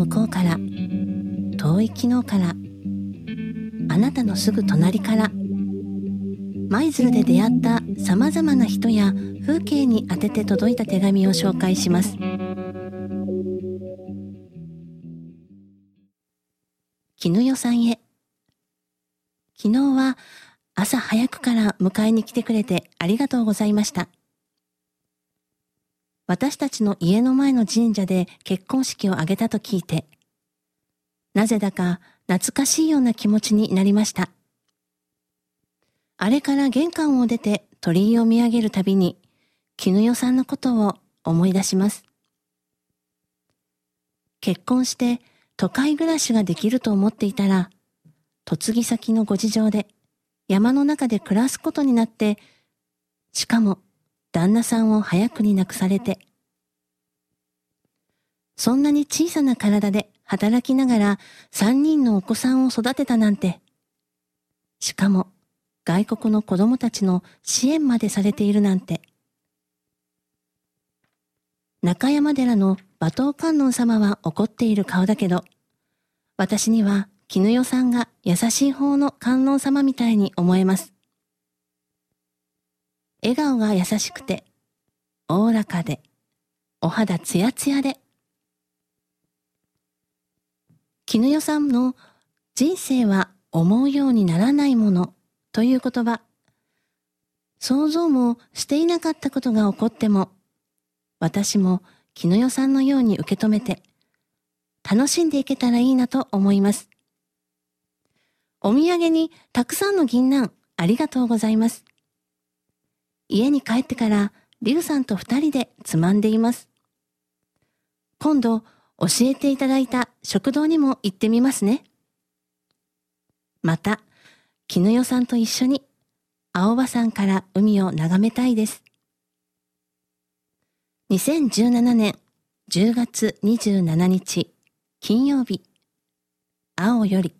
向こうから遠い昨日からあなたのすぐ隣から舞鶴で出会った様々な人や風景に当てて届いた手紙を紹介します絹代さんへ昨日は朝早くから迎えに来てくれてありがとうございました。私たちの家の前の神社で結婚式を挙げたと聞いて、なぜだか懐かしいような気持ちになりました。あれから玄関を出て鳥居を見上げるたびに、絹代さんのことを思い出します。結婚して都会暮らしができると思っていたら、嫁ぎ先のご事情で山の中で暮らすことになって、しかも旦那さんを早くに亡くされて、そんなに小さな体で働きながら三人のお子さんを育てたなんて、しかも外国の子供たちの支援までされているなんて、中山寺の馬頭観音様は怒っている顔だけど、私には絹代さんが優しい方の観音様みたいに思えます。笑顔が優しくて、おおらかで、お肌ツヤツヤで。絹代さんの人生は思うようにならないものという言葉。想像もしていなかったことが起こっても、私も絹代さんのように受け止めて、楽しんでいけたらいいなと思います。お土産にたくさんの銀杏ありがとうございます。家に帰ってからリュウさんと二人でつまんでいます。今度教えていただいた食堂にも行ってみますね。また、絹代さんと一緒に青葉山から海を眺めたいです。2017年10月27日金曜日、青より